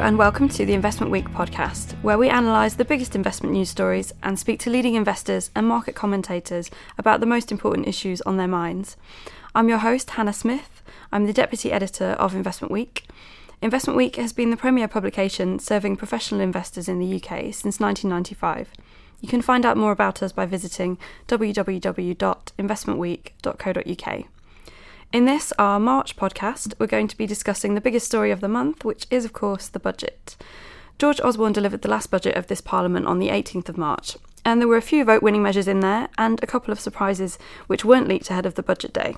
And welcome to the Investment Week podcast, where we analyse the biggest investment news stories and speak to leading investors and market commentators about the most important issues on their minds. I'm your host, Hannah Smith. I'm the Deputy Editor of Investment Week. Investment Week has been the premier publication serving professional investors in the UK since 1995. You can find out more about us by visiting www.investmentweek.co.uk. In this, our March podcast, we're going to be discussing the biggest story of the month, which is, of course, the budget. George Osborne delivered the last budget of this Parliament on the 18th of March, and there were a few vote winning measures in there and a couple of surprises which weren't leaked ahead of the budget day.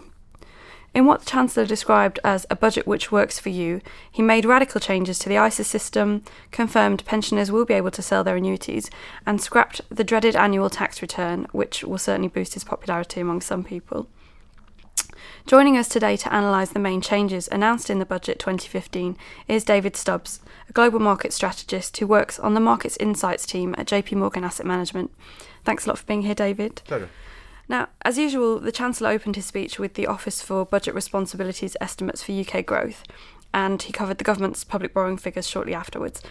In what the Chancellor described as a budget which works for you, he made radical changes to the ISA system, confirmed pensioners will be able to sell their annuities, and scrapped the dreaded annual tax return, which will certainly boost his popularity among some people. Joining us today to analyse the main changes announced in the budget 2015 is David Stubbs, a global market strategist who works on the Markets Insights team at JP Morgan Asset Management. Thanks a lot for being here, David. Pleasure. Now, as usual, the Chancellor opened his speech with the Office for Budget Responsibilities estimates for UK growth, and he covered the government's public borrowing figures shortly afterwards.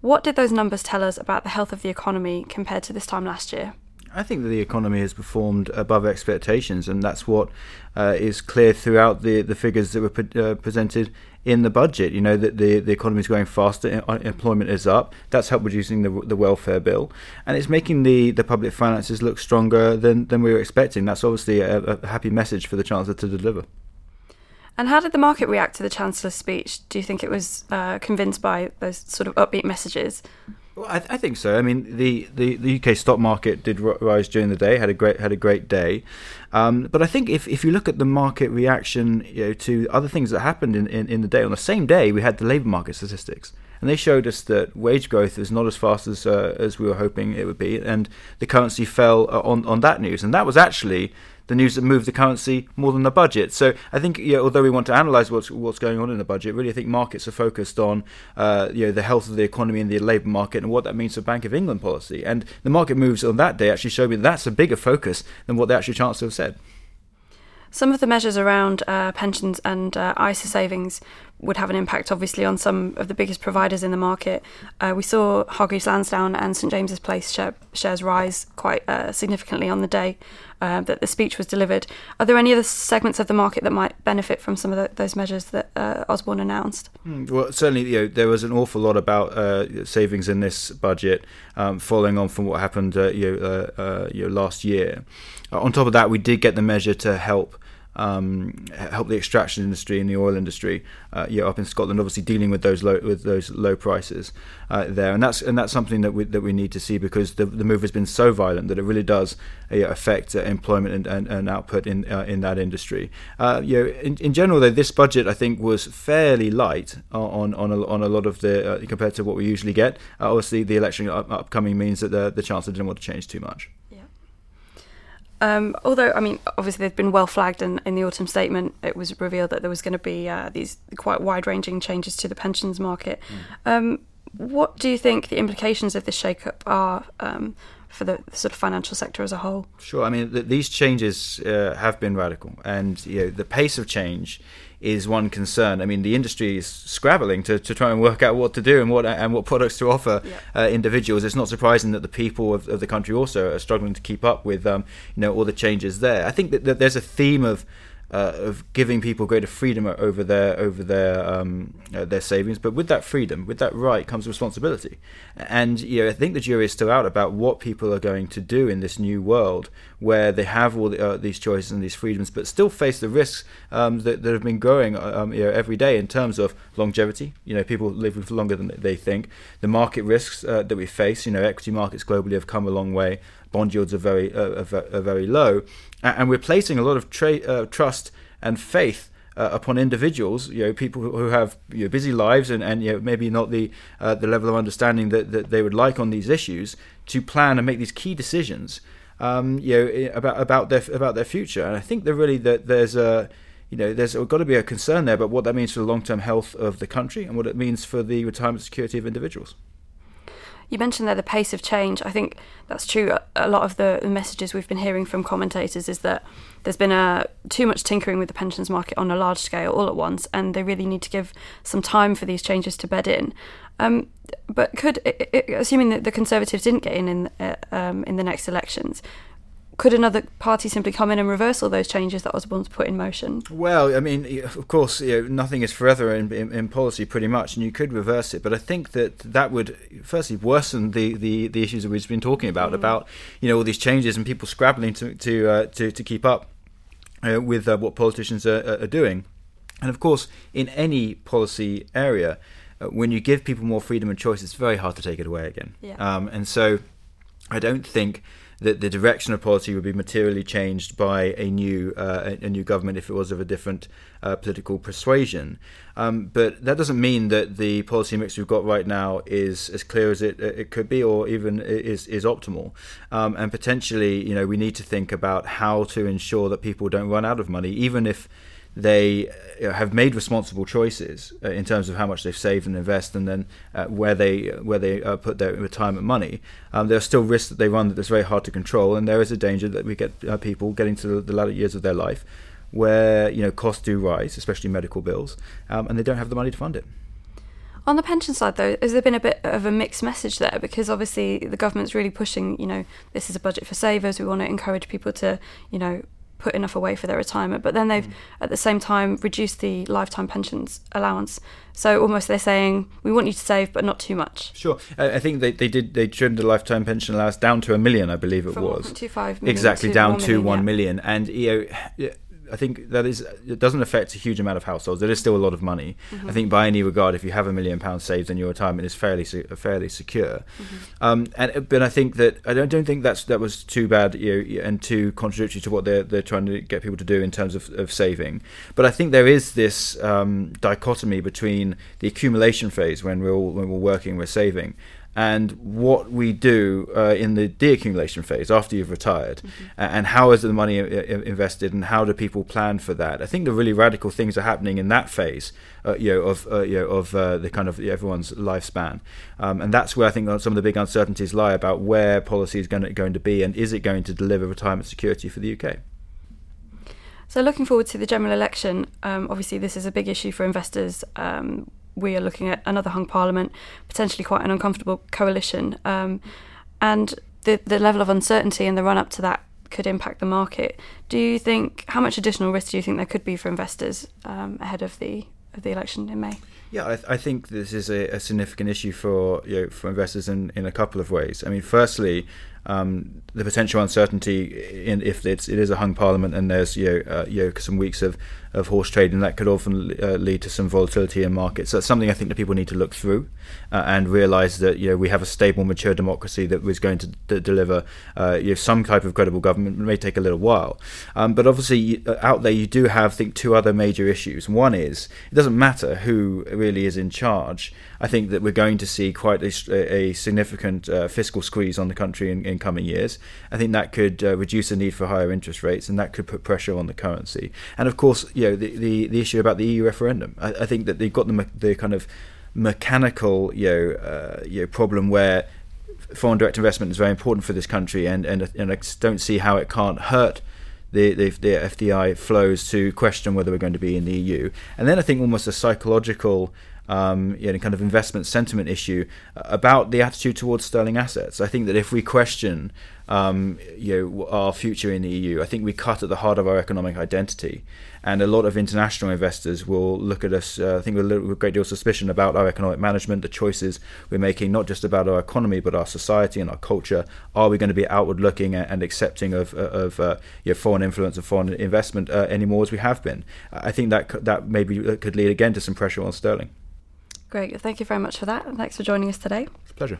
What did those numbers tell us about the health of the economy compared to this time last year? I think that the economy has performed above expectations, and that's what uh, is clear throughout the, the figures that were pre- uh, presented in the budget. You know that the, the economy is growing faster, uh, employment is up. That's helped reducing the, the welfare bill, and it's making the, the public finances look stronger than, than we were expecting. That's obviously a, a happy message for the Chancellor to deliver. And how did the market react to the Chancellor's speech? Do you think it was uh, convinced by those sort of upbeat messages? Well, I, th- I, think so. I mean, the, the, the, UK stock market did rise during the day, had a great had a great day, um, but I think if, if you look at the market reaction you know, to other things that happened in, in, in the day, on the same day we had the labour market statistics, and they showed us that wage growth is not as fast as uh, as we were hoping it would be, and the currency fell uh, on on that news, and that was actually the news that moved the currency more than the budget. So I think, know, although we want to analyse what's what's going on in the budget, really I think markets are focused on uh, you know the health of the economy and the labour market and what that means for Bank of England policy. And the market moves on that day actually showed me that that's a bigger focus than what the actual chancellor said. Some of the measures around uh, pensions and uh, ISA savings would have an impact, obviously, on some of the biggest providers in the market. Uh, we saw Hargreaves Lansdown and St James's Place share, shares rise quite uh, significantly on the day uh, that the speech was delivered. Are there any other segments of the market that might benefit from some of the, those measures that uh, Osborne announced? Mm, well, certainly, you know, there was an awful lot about savings in this budget, um, following on from what happened, you know, you know, last year. on top of that, we did get the measure to help um, help the extraction industry and the oil industry, uh, yeah, up in Scotland, obviously dealing with those low with those low prices uh, there, and that's and that's something that we that we need to see because the the move has been so violent that it really does uh, affect uh, employment and, and, and, output in uh, in that industry. Uh, you know, in, in general, though, this budget I think was fairly light on on a, on a lot of the compared to what we usually get. obviously, the election up, upcoming means that the the chancellor didn't want to change too much. Um, although, I mean, obviously they've been well flagged, and in the autumn statement, it was revealed that there was going to be uh, these quite wide-ranging changes to the pensions market. Mm. Um, what do you think the implications of this shake-up are um, for the sort of financial sector as a whole? Sure. I mean, th- these changes uh, have been radical, and you know, the pace of change is one concern. I mean, the industry is scrabbling to, to try and work out what to do and what and what products to offer yeah. uh, individuals. It's not surprising that the people of, of, the country also are struggling to keep up with um, you know all the changes there. I think that, that there's a theme of uh, of giving people greater freedom over their over their um, uh, their savings. But with that freedom, with that right, comes responsibility. And you know, I think the jury is still out about what people are going to do in this new world where they have all the, uh, these choices and these freedoms, but still face the risks um, that, that have been growing um, you know, every day in terms of longevity. You know, people live longer than they think. The market risks uh, that we face. You know, equity markets globally have come a long way bond yields are very uh, are, very low, and we're placing a lot of tra- uh, trust and faith. Uh, upon individuals, you know, people who have you know, busy lives and, and you know, maybe not the uh, the level of understanding that, that they would like on these issues, to plan and make these key decisions, um, you know, about about their about their future. And I think that really that there's a you know, there's got to be a concern there about what that means for the long-term health of the country and what it means for the retirement security of individuals. You mentioned there the pace of change. I think that's true. A lot of the messages we've been hearing from commentators is that there's been a too much tinkering with the pensions market on a large scale all at once, and they really need to give some time for these changes to bed in. Um, but could, assuming that the Conservatives didn't get in in, uh, um, in the next elections, could another party simply come in and reverse all those changes that Osborne's put in motion? Well, I mean, of course, you know, nothing is forever in, in, in, policy, pretty much, and you could reverse it. But I think that that would, firstly, worsen the, the, the issues that we've been talking about mm. about you know all these changes and people scrabbling to to uh, to, to keep up uh, with uh, what politicians are, are, doing. And of course, in any policy area, uh, when you give people more freedom and choice, it's very hard to take it away again. Yeah. Um, and so, I don't think that the direction of policy would be materially changed by a new uh, a new government if it was of a different uh, political persuasion. Um, but that doesn't mean that the policy mix we've got right now is as clear as it it could be, or even is is optimal. Um, and potentially, you know, we need to think about how to ensure that people don't run out of money, even if they uh, have made responsible choices uh, in terms of how much they've saved and invest, and then uh, where they where they uh, put their retirement money. Um, there are still risks that they run that is very hard to control, and there is a danger that we get uh, people getting to the, the, latter years of their life where you know costs do rise, especially medical bills, um, and they don't have the money to fund it. On the pension side, though, has there been a bit of a mixed message there? Because obviously the government's really pushing, you know, this is a budget for savers. We want to encourage people to, you know, put enough away for their retirement. But then they've, mm. at the same time, reduced the lifetime pensions allowance. So almost they're saying, we want you to save, but not too much. Sure. I think they, they did, they trimmed the lifetime pension allowance down to a million, I believe it From was. 1.25 million Exactly, down 1 to million, 1 yeah. million. And, you know, I think that is it doesn't affect a huge amount of households. It is still a lot of money. Mm-hmm. I think by any regard, if you have a million pounds saved, then your retirement is fairly fairly secure. Mm-hmm. Um, and but I think that I don't don't think that's that was too bad you know, and too contradictory to what they're they're trying to get people to do in terms of, of saving. But I think there is this um, dichotomy between the accumulation phase when we're all, when we're working, we're saving, and what we do uh, in the deaccumulation phase after you've retired, mm-hmm. and how is the money uh, invested, and how do people plan for that? I think the really radical things are happening in that phase, uh, you know, of uh, you know, of uh, the kind of everyone's lifespan, um, and that's where I think some of the big uncertainties lie about where policy is going to, going to be, and is it going to deliver retirement security for the UK? So, looking forward to the general election, um, obviously, this is a big issue for investors. Um, we are looking at another hung parliament, potentially quite an uncomfortable coalition. Um, and the, the level of uncertainty in the run up to that could impact the market. Do you think, how much additional risk do you think there could be for investors um, ahead of the, of the election in May? Yeah, I, th- I think this is a, a, significant issue for you know, for investors in, in a couple of ways. I mean, firstly, um, the potential uncertainty in if it's, it is a hung parliament and there's you know, uh, you know some weeks of, of horse trading that could often uh, lead to some volatility in markets. So that's something I think that people need to look through uh, and realise that you know we have a stable, mature democracy that was going to d- deliver uh, you know, some type of credible government. It may take a little while, um, but obviously uh, out there you do have I think two other major issues. One is it doesn't matter who really is in charge. I think that we're going to see quite a, a significant uh, fiscal squeeze on the country in, in, coming years. I think that could uh, reduce the need for higher interest rates, and that could put pressure on the currency. And of course, you know, the the, the issue about the EU referendum. I, I think that they've got the the kind of mechanical you know, uh, you know problem where foreign direct investment is very important for this country, and and and I don't see how it can't hurt. The, the, the FDI flows to question whether we're going to be in the EU. And then I think almost a psychological um, you know, kind of investment sentiment issue about the attitude towards sterling assets. I think that if we question um, you know, our future in the EU, I think we cut at the heart of our economic identity. And a lot of international investors will look at us, uh, I think, with a great deal of suspicion about our economic management, the choices we're making, not just about our economy, but our society and our culture. Are we going to be outward looking and accepting of, of uh, you know, foreign influence and foreign investment uh, anymore as we have been? I think that, that maybe could lead again to some pressure on sterling. Great. Thank you very much for that. And thanks for joining us today. It's a pleasure.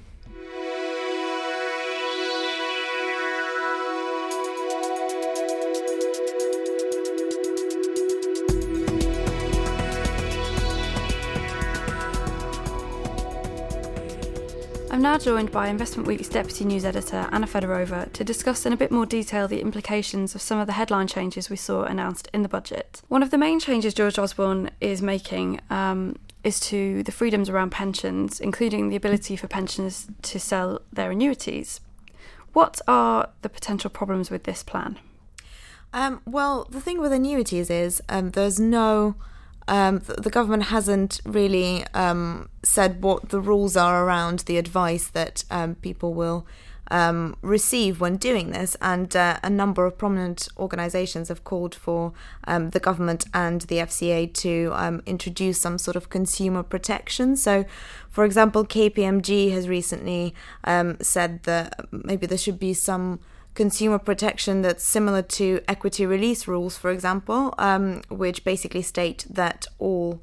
I'm now joined by Investment Week's Deputy News Editor Anna Fedorova to discuss in a bit more detail the implications of some of the headline changes we saw announced in the budget. One of the main changes George Osborne is making um, is to the freedoms around pensions, including the ability for pensioners to sell their annuities. What are the potential problems with this plan? Um, well, the thing with annuities is um, there's no. Um, the, the, government hasn't really um, said what the rules are around the advice that um, people will um, receive when doing this, and uh, a number of prominent organisations have called for um, the government and the FCA to um, introduce some sort of consumer protection. So, for example, KPMG has recently um, said that maybe there should be some consumer protection that's similar to equity release rules, for example, um, which basically state that all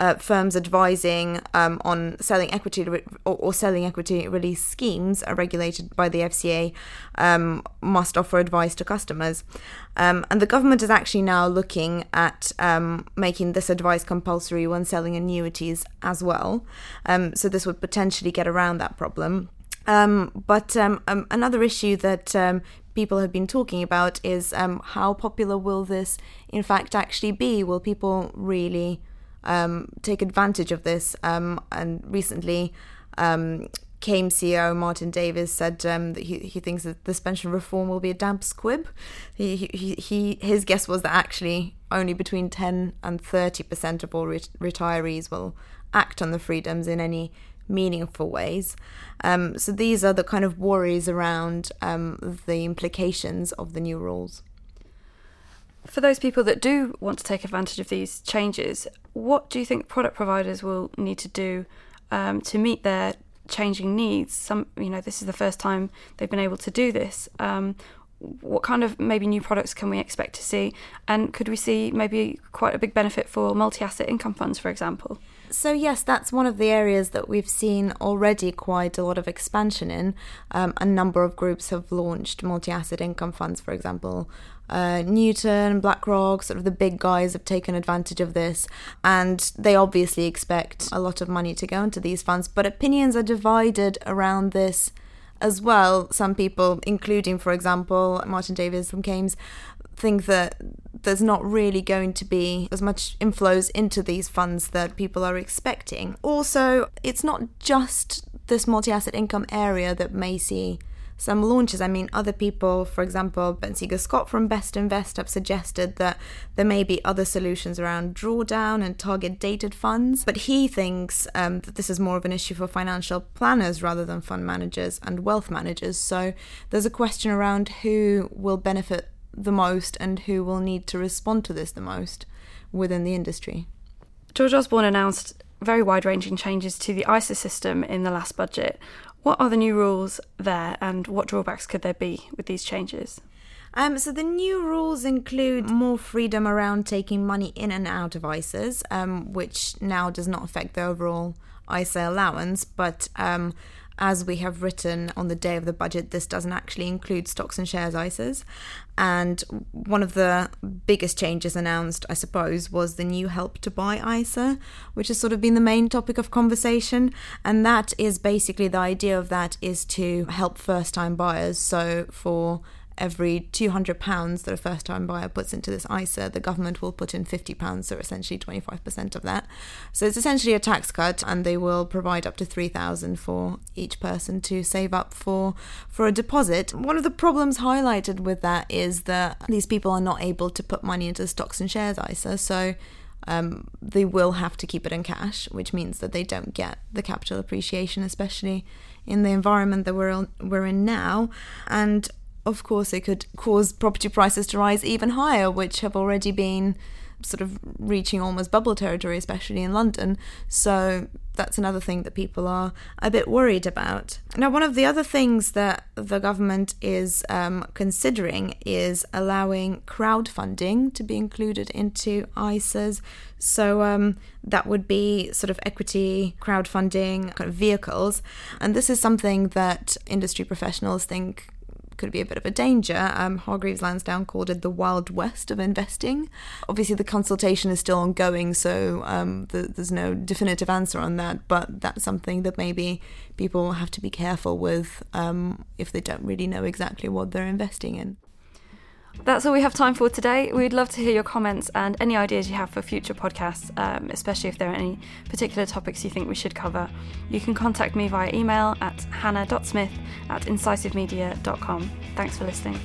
uh, firms advising um, on selling equity re- or, or, selling equity release schemes are regulated by the FCA um, must offer advice to customers. Um, and the government is actually now looking at um, making this advice compulsory when selling annuities as well. Um, so this would potentially get around that problem. Um, but another issue that people have been talking about is how popular will this in fact actually be? Will people really um, take advantage of this. Um, and recently, um, Cairn CEO Martin Davies said um, that he, he thinks that this pension reform will be a damp squib. He, he, he his guess was that actually only between 10 and 30 percent of all ret- retirees will act on the freedoms in any meaningful ways. Um, so these are the kind of worries around um, the implications of the new rules. For those people that do want to take advantage of these changes, what do you think product providers will need to do um, to meet their changing needs? Some, you know, this is the first time they've been able to do this. Um, what kind of maybe new products can we expect to see? And could we see maybe quite a big benefit for multi asset income funds, for example? So, yes, that's one of the areas that we've seen already quite a lot of expansion in. Um, a number of groups have launched multi asset income funds, for example. Uh, Newton, BlackRock, sort of the big guys have taken advantage of this, and they obviously expect a lot of money to go into these funds. But opinions are divided around this as well. Some people, including, for example, Martin Davies from Cairns, think that there's not really going to be as much inflows into these funds that people are expecting. Also, it's not just this multi asset income area that may see some launches. I mean, other people, for example, Ben Seager-Scott from Bestinvest have suggested that there may be other solutions around drawdown and target dated funds. But he thinks um, that this is more of an issue for financial planners rather than fund managers and wealth managers. So there's a question around who will benefit the most and who will need to respond to this the most within the industry. George Osborne announced very wide ranging changes to the ISA system in the last budget. What are the new rules there and what drawbacks could there be with these changes? Um, so the new rules include more freedom around taking money in and out of ISAs, um, which now does not affect the overall ISA allowance, but um, as we have written on the day of the budget, this doesn't actually include stocks and shares ISAs. And one of the biggest changes announced, I suppose, was the new help to buy ISA, which has sort of been the main topic of conversation. And that is basically the idea of that is to help first time buyers. So for every £200 that a first time buyer puts into this ISA, the government will put in £50, so essentially 25% of that. So it's essentially a tax cut, and they will provide up to 3000 for each person to save up for, for a deposit. One of the problems highlighted with that is that these people are not able to put money into the stocks and shares ISA, so um, they will have to keep it in cash, which means that they don't get the capital appreciation, especially in the environment that we're, we're in now. And of course, it could cause property prices to rise even higher, which have already been sort of reaching almost bubble territory, especially in London. So that's another thing that people are a bit worried about. Now, one of the other things that the government is um, considering is allowing crowdfunding to be included into ISAs. So um, that would be sort of equity crowdfunding kind of vehicles. And this is something that industry professionals think could be a bit of a danger. Um, Hargreaves Lansdown called it the Wild West of investing. Obviously, the consultation is still ongoing, so um, the, there's no definitive answer on that, but that's something that maybe people have to be careful with um, if they don't really know exactly what they're investing in. That's all we have time for today. We'd love to hear your comments and any ideas you have for future podcasts, um, especially if there are any particular topics you think we should cover. You can contact me via email at hannah.smith at incisivemedia.com. Thanks for listening.